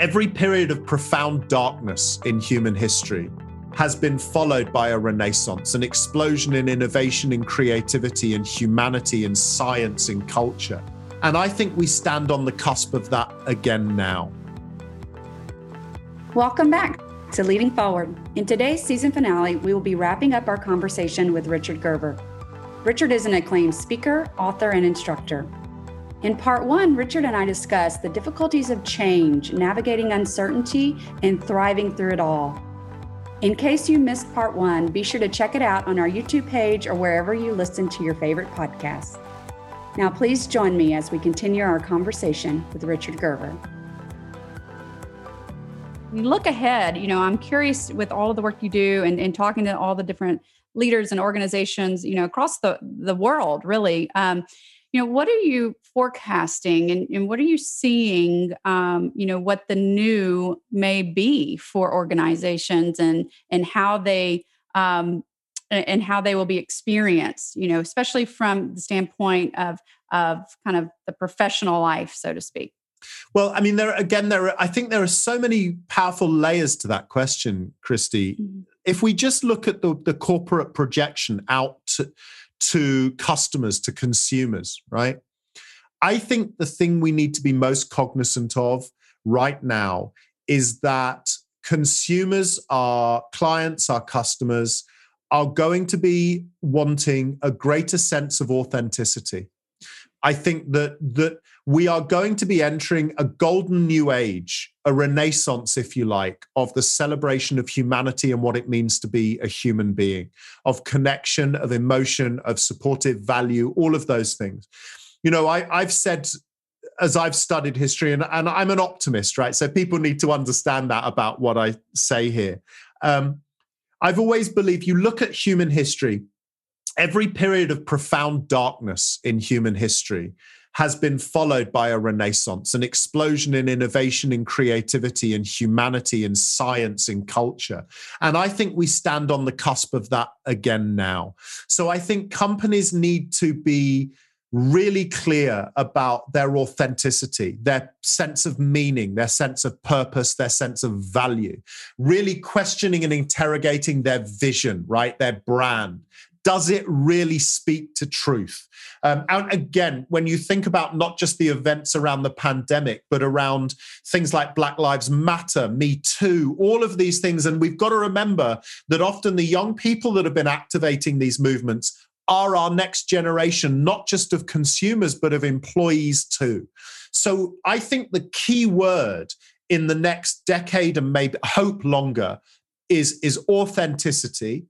Every period of profound darkness in human history has been followed by a renaissance, an explosion in innovation, in creativity, in humanity, in science, in culture. And I think we stand on the cusp of that again now. Welcome back to Leading Forward. In today's season finale, we will be wrapping up our conversation with Richard Gerver. Richard is an acclaimed speaker, author, and instructor. In part one, Richard and I discussed the difficulties of change, navigating uncertainty, and thriving through it all. In case you missed part one, be sure to check it out on our YouTube page or wherever you listen to your favorite podcasts. Now, please join me as we continue our conversation with Richard Gerver. We look ahead, you know, I'm curious with all of the work you do and, and talking to all the different leaders and organizations, you know, across the, the world, really. Um, you know what are you forecasting and, and what are you seeing um, you know what the new may be for organizations and and how they um, and how they will be experienced you know especially from the standpoint of of kind of the professional life so to speak well i mean there again there are, i think there are so many powerful layers to that question christy mm-hmm. if we just look at the, the corporate projection out to, to customers, to consumers, right? I think the thing we need to be most cognizant of right now is that consumers, our clients, our customers, are going to be wanting a greater sense of authenticity. I think that that we are going to be entering a golden new age, a renaissance, if you like, of the celebration of humanity and what it means to be a human being, of connection, of emotion, of supportive value, all of those things. You know, I, I've said as I've studied history, and, and I'm an optimist, right? So people need to understand that about what I say here. Um, I've always believed you look at human history, every period of profound darkness in human history has been followed by a renaissance, an explosion in innovation, in creativity, in humanity, in science, in culture. And I think we stand on the cusp of that again now. So I think companies need to be really clear about their authenticity, their sense of meaning, their sense of purpose, their sense of value, really questioning and interrogating their vision, right? Their brand, does it really speak to truth? Um, and again, when you think about not just the events around the pandemic, but around things like Black Lives Matter, Me Too, all of these things, and we've got to remember that often the young people that have been activating these movements are our next generation, not just of consumers, but of employees too. So I think the key word in the next decade and maybe hope longer is, is authenticity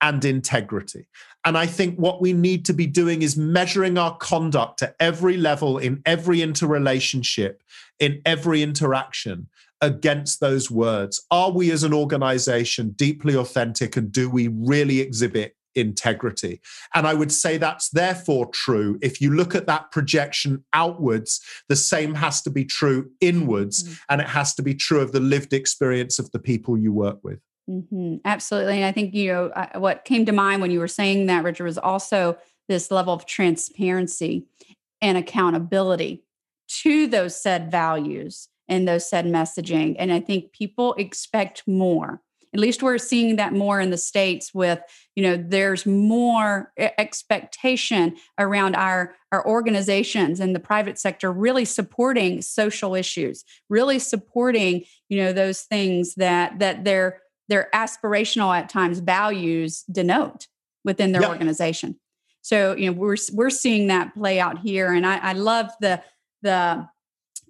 and integrity. And I think what we need to be doing is measuring our conduct at every level, in every interrelationship, in every interaction against those words. Are we as an organization deeply authentic and do we really exhibit integrity. And I would say that's therefore true. If you look at that projection outwards, the same has to be true inwards, mm-hmm. and it has to be true of the lived experience of the people you work with. Mm-hmm. Absolutely. And I think, you know, what came to mind when you were saying that, Richard, was also this level of transparency and accountability to those said values and those said messaging. And I think people expect more. At least we're seeing that more in the States with, you know, there's more expectation around our, our organizations and the private sector really supporting social issues, really supporting, you know, those things that that they're their aspirational at times values denote within their organization. So you know we're we're seeing that play out here, and I, I love the the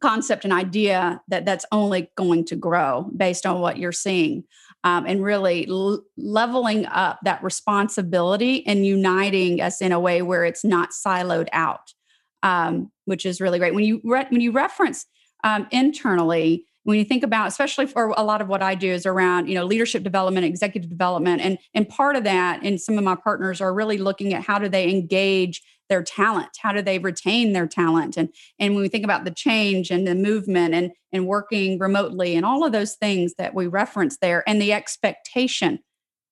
concept and idea that that's only going to grow based on what you're seeing um, and really l- leveling up that responsibility and uniting us in a way where it's not siloed out um, which is really great when you re- when you reference um, internally when you think about especially for a lot of what i do is around you know leadership development executive development and and part of that and some of my partners are really looking at how do they engage their talent? How do they retain their talent? And and when we think about the change and the movement and and working remotely and all of those things that we reference there and the expectation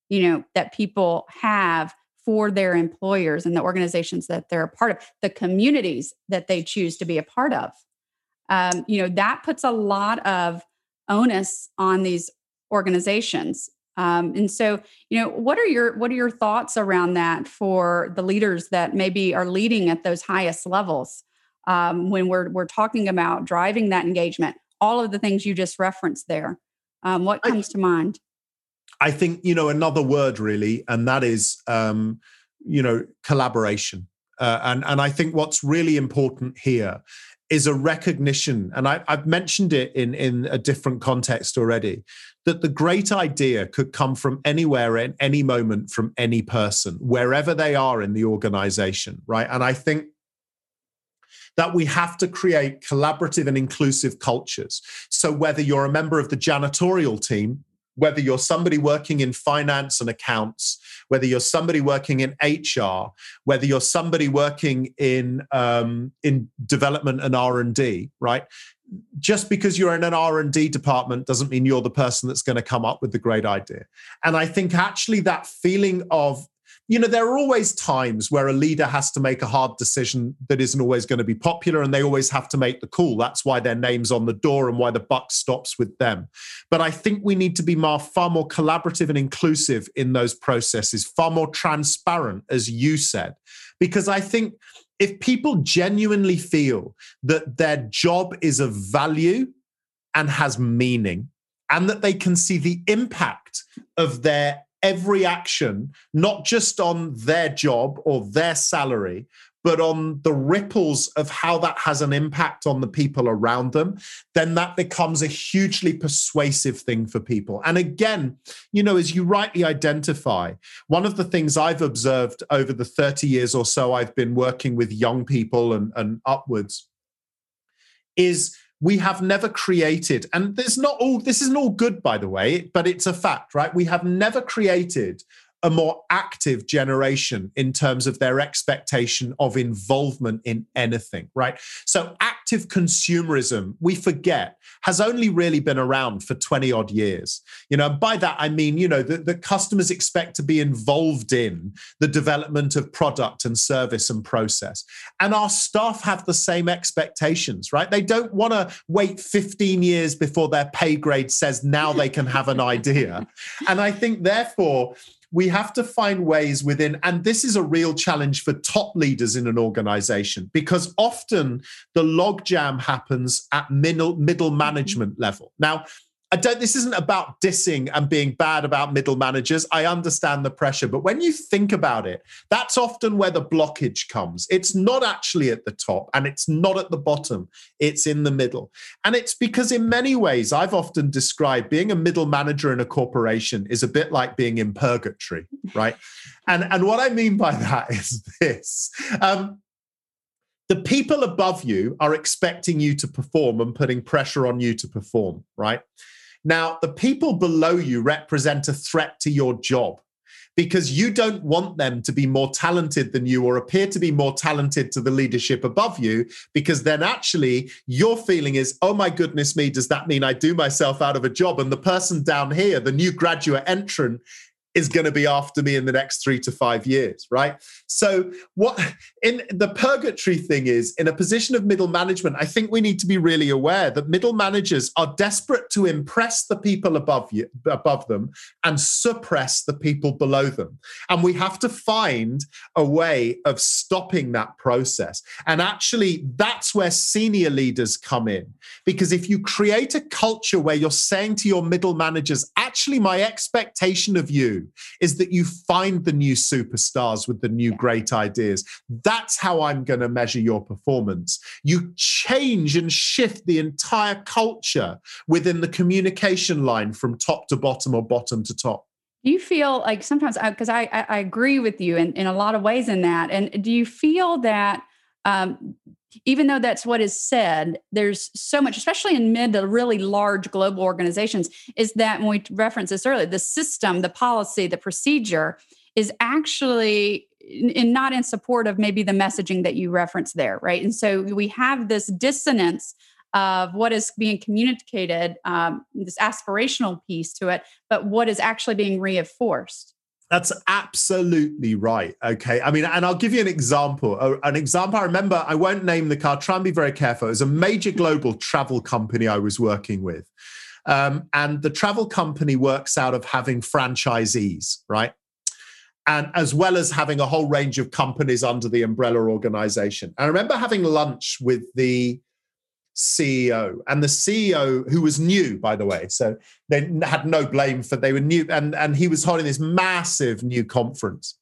you know that people have for their employers and the organizations that they're a part of the communities that they choose to be a part of um, you know that puts a lot of onus on these organizations. Um, and so, you know, what are your what are your thoughts around that for the leaders that maybe are leading at those highest levels um, when we're we're talking about driving that engagement? All of the things you just referenced there. Um, what comes I, to mind? I think you know another word really, and that is um, you know collaboration. Uh, and and I think what's really important here is a recognition, and I, have mentioned it in, in a different context already, that the great idea could come from anywhere in any moment from any person, wherever they are in the organization, right? And I think that we have to create collaborative and inclusive cultures. So whether you're a member of the janitorial team, whether you're somebody working in finance and accounts, whether you're somebody working in HR, whether you're somebody working in um, in development and R and D, right? Just because you're in an R and D department doesn't mean you're the person that's going to come up with the great idea. And I think actually that feeling of you know, there are always times where a leader has to make a hard decision that isn't always going to be popular, and they always have to make the call. That's why their name's on the door and why the buck stops with them. But I think we need to be far more collaborative and inclusive in those processes, far more transparent, as you said, because I think if people genuinely feel that their job is of value and has meaning, and that they can see the impact of their every action, not just on their job or their salary, but on the ripples of how that has an impact on the people around them, then that becomes a hugely persuasive thing for people. And again, you know, as you rightly identify, one of the things I've observed over the 30 years or so I've been working with young people and, and upwards is we have never created, and there's not all, this isn't all good, by the way, but it's a fact, right? We have never created a more active generation in terms of their expectation of involvement in anything, right? So, active consumerism, we forget, has only really been around for 20 odd years. You know, by that I mean, you know, that the customers expect to be involved in the development of product and service and process. And our staff have the same expectations, right? They don't want to wait 15 years before their pay grade says now they can have an idea. and I think, therefore, we have to find ways within, and this is a real challenge for top leaders in an organization because often the logjam happens at middle, middle mm-hmm. management level. Now, I don't, this isn't about dissing and being bad about middle managers. I understand the pressure, but when you think about it, that's often where the blockage comes. It's not actually at the top and it's not at the bottom, it's in the middle. And it's because, in many ways, I've often described being a middle manager in a corporation is a bit like being in purgatory, right? and, and what I mean by that is this. Um, the people above you are expecting you to perform and putting pressure on you to perform, right? Now, the people below you represent a threat to your job because you don't want them to be more talented than you or appear to be more talented to the leadership above you because then actually your feeling is oh my goodness me does that mean i do myself out of a job? And the person down here the new graduate entrant is going to be after me in the next three to five years, right? So, what in the purgatory thing is in a position of middle management, I think we need to be really aware that middle managers are desperate to impress the people above you, above them, and suppress the people below them. And we have to find a way of stopping that process. And actually, that's where senior leaders come in. Because if you create a culture where you're saying to your middle managers, actually, my expectation of you is that you find the new superstars with the new yeah. great ideas. That's how I'm going to measure your performance. You change and shift the entire culture within the communication line from top to bottom or bottom to top. Do you feel like sometimes, because I, I, I, agree with you in, in a lot of ways in that. And do you feel that um, even though that's what is said, there's so much, especially in mid to really large global organizations, is that when we referenced this earlier, the system, the policy, the procedure is actually in, not in support of maybe the messaging that you reference there, right? And so we have this dissonance of what is being communicated, um, this aspirational piece to it, but what is actually being reinforced. That's absolutely right. Okay. I mean, and I'll give you an example. An example I remember, I won't name the car, try and be very careful. It was a major global travel company I was working with. Um, and the travel company works out of having franchisees, right? And as well as having a whole range of companies under the umbrella organization. I remember having lunch with the CEO and the CEO who was new, by the way. So they had no blame for they were new, and and he was holding this massive new conference.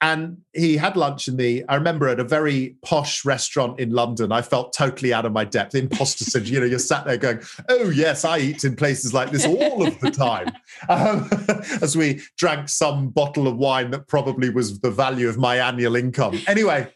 And he had lunch in the i remember at a very posh restaurant in london i felt totally out of my depth imposter syndrome you know you're sat there going oh yes i eat in places like this all of the time. Um, as we drank some bottle of wine that probably was the value of my annual income. Anyway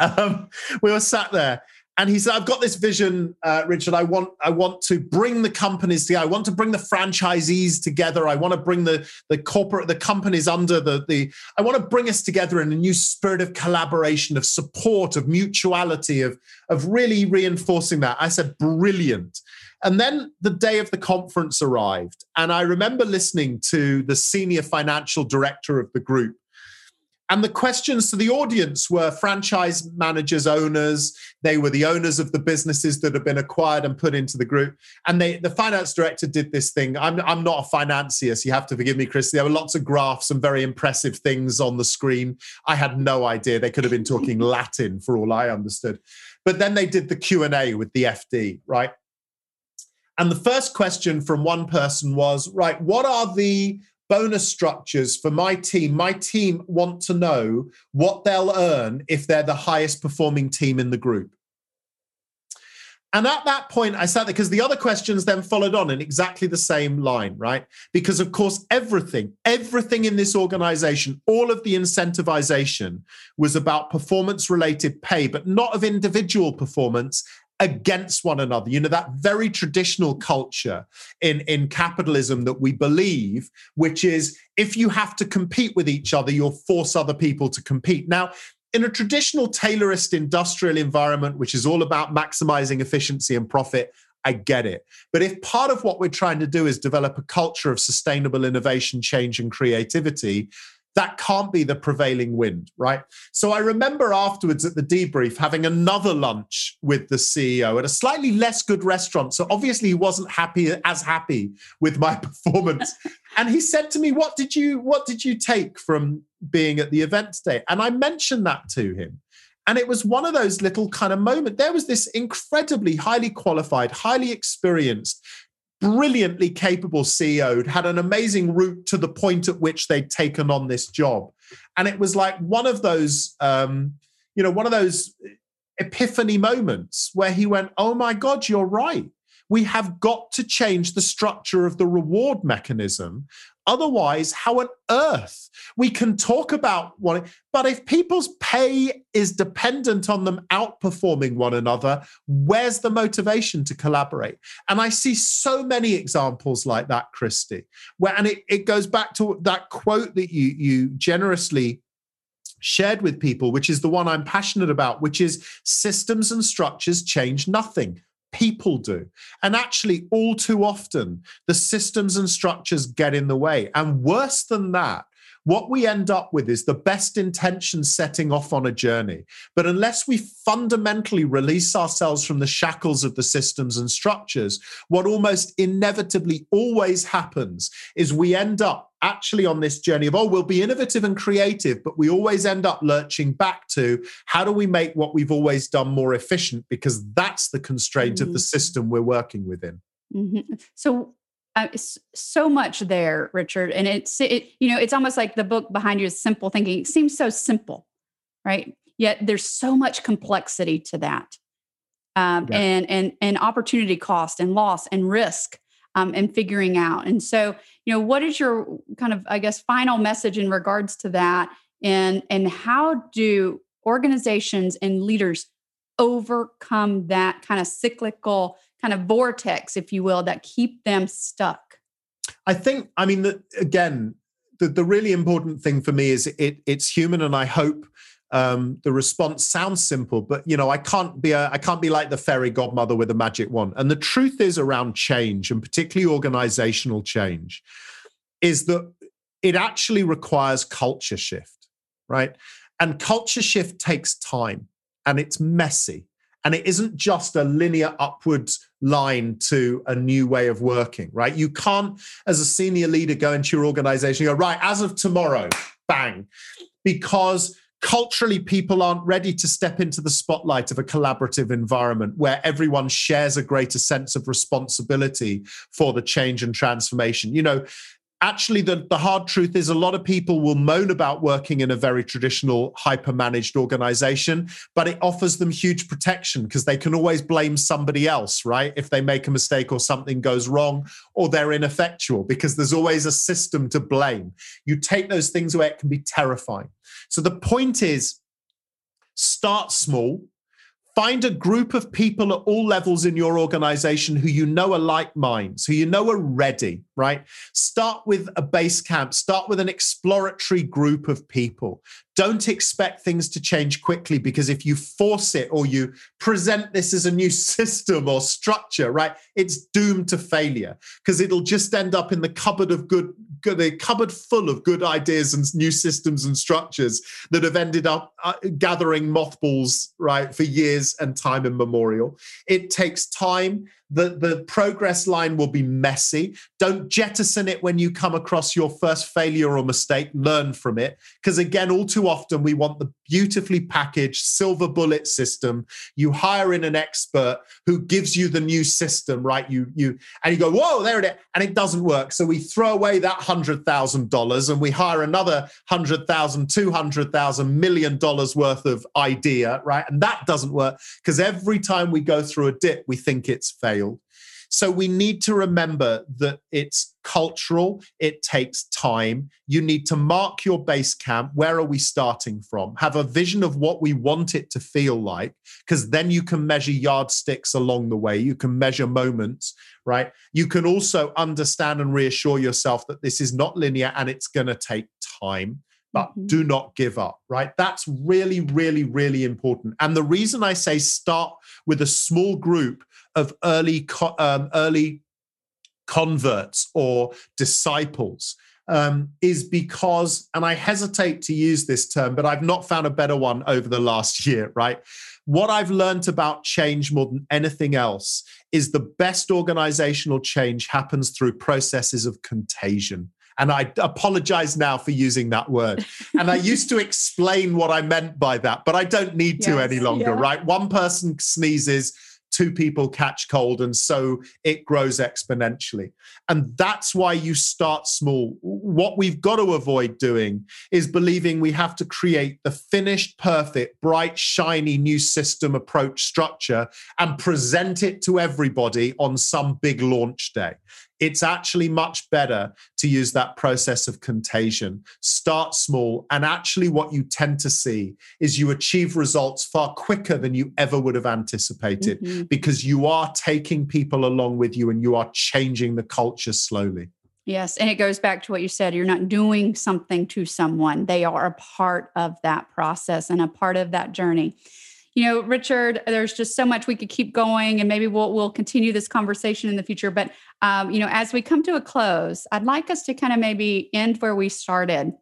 um, we were sat there and he said, "I've got this vision, uh, Richard. I want, I want to bring the companies together. I want to bring the franchisees together. I want to bring the the corporate, the companies under the the. I want to bring us together in a new spirit of collaboration, of support, of mutuality, of of really reinforcing that." I said, "Brilliant." And then the day of the conference arrived, and I remember listening to the senior financial director of the group and the questions to the audience were franchise managers, owners. They were the owners of the businesses that have been acquired and put into the group. And they, the finance director did this thing. I'm, I'm not a financier, so you have to forgive me, Chris. There were lots of graphs and very impressive things on the screen. I had no idea. They could have been talking Latin for all I understood. But then they did the Q&A with the FD, right? And the first question from one person was, right, what are the bonus structures for my team. My team want to know what they'll earn if they're the highest performing team in the group. And at that point, I sat there because the other questions then followed on in exactly the same line, right? Because, of course, everything, everything in this organization, all of the incentivization was about performance related pay, but not of individual performance against one another. You know, that very traditional culture in, in capitalism that we believe, which is if you have to compete with each other, you'll force other people to compete. Now, in a traditional Taylorist industrial environment, which is all about maximizing efficiency and profit, I get it. But if part of what we're trying to do is develop a culture of sustainable innovation, change, and creativity, that can't be the prevailing wind, right? So I remember afterwards at the debrief having another lunch with the CEO at a slightly less good restaurant. So obviously he wasn't happy as happy with my performance. and he said to me, "What did you what did you take from being at the event today?" And I mentioned that to him. And it was one of those little kind of moment. There was this incredibly highly qualified, highly experienced brilliantly capable CEO, had an amazing route to the point at which they'd taken on this job. And it was like one of those, um, you know, one of those epiphany moments where he went, Oh my God, you're right. We have got to change the structure of the reward mechanism Otherwise, how on earth we can talk about one? But if people's pay is dependent on them outperforming one another, where's the motivation to collaborate? And I see so many examples like that, Christy, where and it, it goes back to that quote that you you generously shared with people, which is the one I'm passionate about, which is systems and structures change nothing people do. And actually, all too often, the systems and structures get in the way. And worse than that, what we end up with is the best intention setting off on a journey. But unless we fundamentally release ourselves from the shackles of the systems and structures, what almost inevitably always happens is we end up actually on this journey of, oh, we'll be innovative and creative, but we always end up lurching back to how do we make what we've always done more efficient? Because that's the constraint mm-hmm. of the mm-hmm. system we're working within. Mm-hmm. So, uh, so much there, Richard, and it's it, you know it's almost like the book behind you is simple thinking. It seems so simple, right? Yet there's so much complexity to that, um, yeah. and and and opportunity cost and loss and risk um, and figuring out. And so, you know, what is your kind of I guess final message in regards to that, and and how do organizations and leaders overcome that kind of cyclical kind of vortex, if you will, that keep them stuck? I think, I mean, the, again, the, the really important thing for me is it, it's human, and I hope um, the response sounds simple, but you know, I can't be a, I can't be like the fairy godmother with a magic wand. And the truth is around change, and particularly organizational change, is that it actually requires culture shift, right? And culture shift takes time, and it's messy, and it isn't just a linear upwards line to a new way of working, right? You can't, as a senior leader, go into your organization go, right, as of tomorrow, bang, because culturally people aren't ready to step into the spotlight of a collaborative environment where everyone shares a greater sense of responsibility for the change and transformation. You know actually the, the hard truth is a lot of people will moan about working in a very traditional hyper managed organization but it offers them huge protection because they can always blame somebody else right? If they make a mistake or something goes wrong or they're ineffectual because there's always a system to blame. You take those things away it can be terrifying. So the point is start small Find a group of people at all levels in your organization who you know are like minds, who you know are ready, right? Start with a base camp, start with an exploratory group of people. Don't expect things to change quickly because if you force it or you present this as a new system or structure, right, it's doomed to failure because it'll just end up in the cupboard of good, good, the cupboard full of good ideas and new systems and structures that have ended up uh, gathering mothballs, right, for years and time immemorial. It takes time the, the progress line will be messy. Don't jettison it when you come across your first failure or mistake. Learn from it. Because again, all too often we want the beautifully packaged silver bullet system. You hire in an expert who gives you the new system, right? You you and you go, whoa, there it is, and it doesn't work. So we throw away that hundred thousand dollars and we hire another hundred thousand, two hundred thousand, million dollars worth of idea, right? And that doesn't work because every time we go through a dip, we think it's failed. So we need to remember that it's cultural, it takes time. You need to mark your base camp. Where are we starting from? Have a vision of what we want it to feel like, because then you can measure yardsticks along the way. You can measure moments, right? You can also understand and reassure yourself that this is not linear and it's going to take time but mm-hmm. do not give up, right? That's really, really, really important. And the reason I say start with a small group of early um, early converts or disciples um, is because, and I hesitate to use this term, but I've not found a better one over the last year, right? What I've learned about change more than anything else is the best organizational change happens through processes of contagion. And I apologize now for using that word. And I used to explain what I meant by that, but I don't need yes, to any longer, yeah. right? One person sneezes, two people catch cold and so it grows exponentially. And that's why you start small. What we've got to avoid doing is believing we have to create the finished perfect bright shiny new system approach structure and present it to everybody on some big launch day it's actually much better to use that process of contagion. Start small. And actually, what you tend to see is you achieve results far quicker than you ever would have anticipated mm-hmm. because you are taking people along with you and you are changing the culture slowly. Yes. And it goes back to what you said you're not doing something to someone, they are a part of that process and a part of that journey you know, Richard, there's just so much we could keep going, and maybe we'll we'll continue this conversation in the future. But um, you know, as we come to a close, I'd like us to kind of maybe end where we started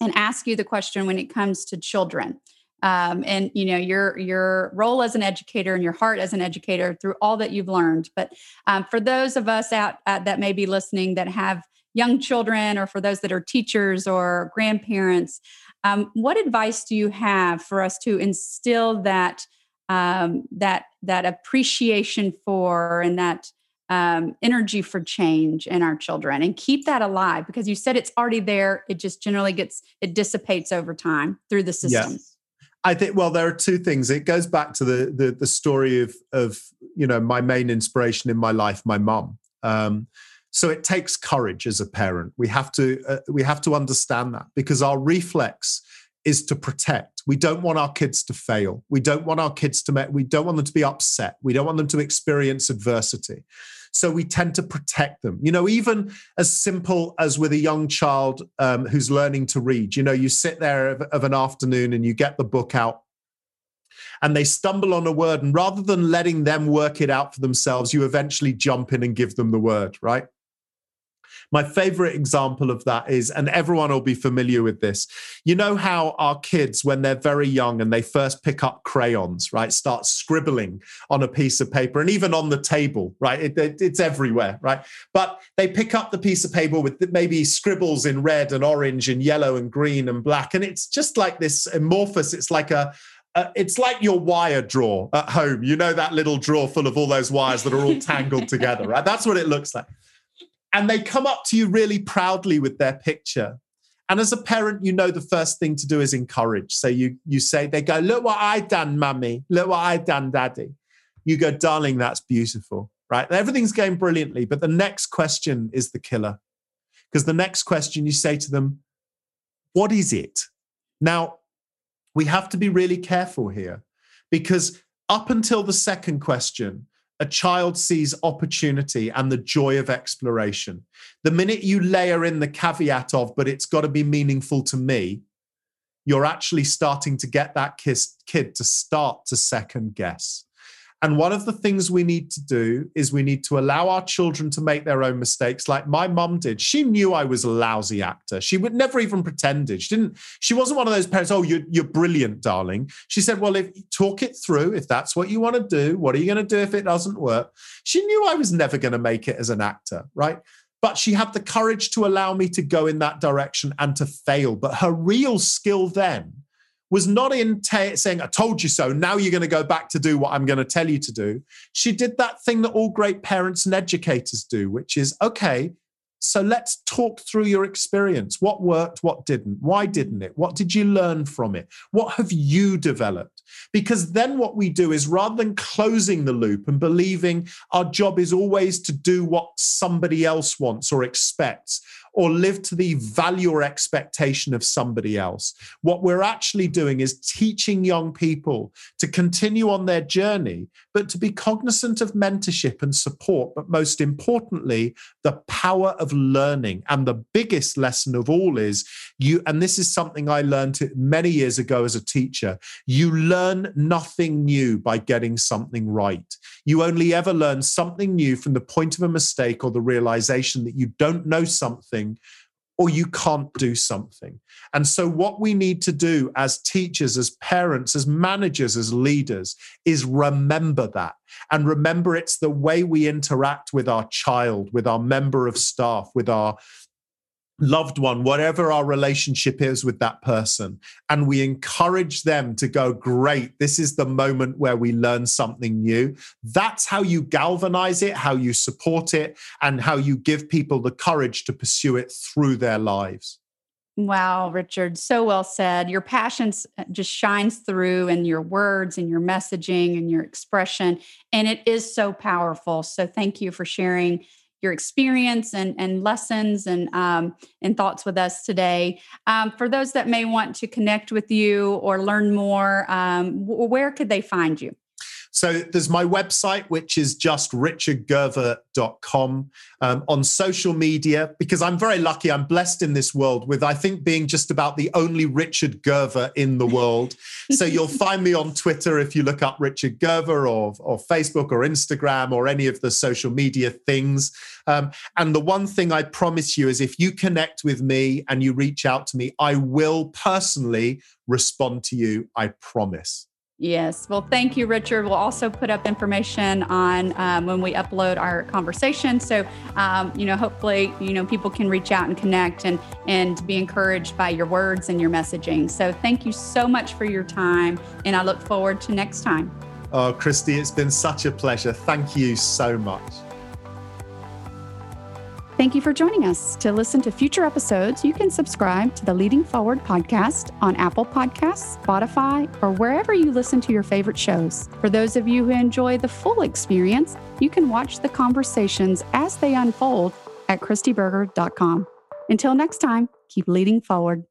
and ask you the question when it comes to children. Um, and you know your your role as an educator and your heart as an educator through all that you've learned. But um, for those of us out, out that may be listening that have young children, or for those that are teachers or grandparents, um, what advice do you have for us to instill that um, that that appreciation for and that um, energy for change in our children and keep that alive? Because you said it's already there; it just generally gets it dissipates over time through the system. Yeah. I think well, there are two things. It goes back to the the, the story of of you know my main inspiration in my life, my mom. Um, so it takes courage as a parent. We have to uh, we have to understand that because our reflex is to protect. We don't want our kids to fail. We don't want our kids to make, we don't want them to be upset. We don't want them to experience adversity. So we tend to protect them. You know, even as simple as with a young child um, who's learning to read. You know, you sit there of, of an afternoon and you get the book out and they stumble on a word and rather than letting them work it out for themselves you eventually jump in and give them the word right My favorite example of that is, and everyone will be familiar with this. You know how our kids, when they're very young and they first pick up crayons, right, start scribbling on a piece of paper and even on the table, right? It, it, it's everywhere, right? But they pick up the piece of paper with maybe scribbles in red and orange and yellow and green and black. And it's just like this amorphous, it's like a, uh, it's like your wire drawer at home. You know that little drawer full of all those wires that are all tangled together, right? That's what it looks like. And they come up to you really proudly with their picture. And as a parent, you know the first thing to do is encourage. So you you say, they go, look what I done, mummy. Look what I done, daddy. You go, darling, that's beautiful, right? Everything's going brilliantly. But the next question is the killer. Because the next question you say to them, what is it? Now, we have to be really careful here because up until the second question, a child sees opportunity and the joy of exploration. The minute you layer in the caveat of, but it's got to be meaningful to me, you're actually starting to get that kid to start to second guess. And one of the things we need to do is we need to allow our children to make their own mistakes, like my mum did. She knew I was a lousy actor. She would never even pretended. She didn't. She wasn't one of those parents. Oh, you're you're brilliant, darling. She said, "Well, if talk it through. If that's what you want to do, what are you going to do if it doesn't work?" She knew I was never going to make it as an actor, right? But she had the courage to allow me to go in that direction and to fail. But her real skill then was not in t- saying, I told you so. Now you're going to go back to do what I'm going to tell you to do. She did that thing that all great parents and educators do, which is, okay, so let's talk through your experience. What worked? What didn't? Why didn't it? What did you learn from it? What have you developed? Because then what we do is rather than closing the loop and believing our job is always to do what somebody else wants or expects, or live to the value or expectation of somebody else. What we're actually doing is teaching young people to continue on their journey, but to be cognizant of mentorship and support, but most importantly, the power of learning. And the biggest lesson of all is you, and this is something I learned many years ago as a teacher, you learn nothing new by getting something right. You only ever learn something new from the point of a mistake or the realization that you don't know something or you can't do something. And so, what we need to do as teachers, as parents, as managers, as leaders is remember that. And remember, it's the way we interact with our child, with our member of staff, with our loved one, whatever our relationship is with that person, and we encourage them to go, Great, this is the moment where we learn something new. That's how you galvanize it, how you support it, and how you give people the courage to pursue it through their lives. Wow, Richard, so well said. Your passion uh, just shines through in your words and your messaging and your expression, and it is so powerful. So, thank you for sharing your experience and, and lessons and um, and thoughts with us today. Um, for those that may want to connect with you or learn more, um, where could they find you? So there's my website, which is just richardgerver.com. Um, on social media, because I'm very lucky, I'm blessed in this world with, I think, being just about the only Richard Gerver in the world. so you'll find me on Twitter if you look up Richard Gerver or, or Facebook or Instagram or any of the social media things. Um, and the one thing I promise you is if you connect with me and you reach out to me, I will personally respond to you. I promise. Yes. Well, thank you, Richard. We'll also put up information on um, when we upload our conversation. So, um, you know, hopefully, you know, people can reach out and connect and and be encouraged by your words and your messaging. So, thank you so much for your time, and I look forward to next time. Oh, Christy, it's been such a pleasure. Thank you so much. Thank you for joining us. To listen to future episodes, you can subscribe to the Leading Forward podcast on Apple Podcasts, Spotify, or wherever you listen to your favorite shows. For those of you who enjoy the full experience, you can watch the conversations as they unfold at christyberger.com. Until next time, keep leading forward.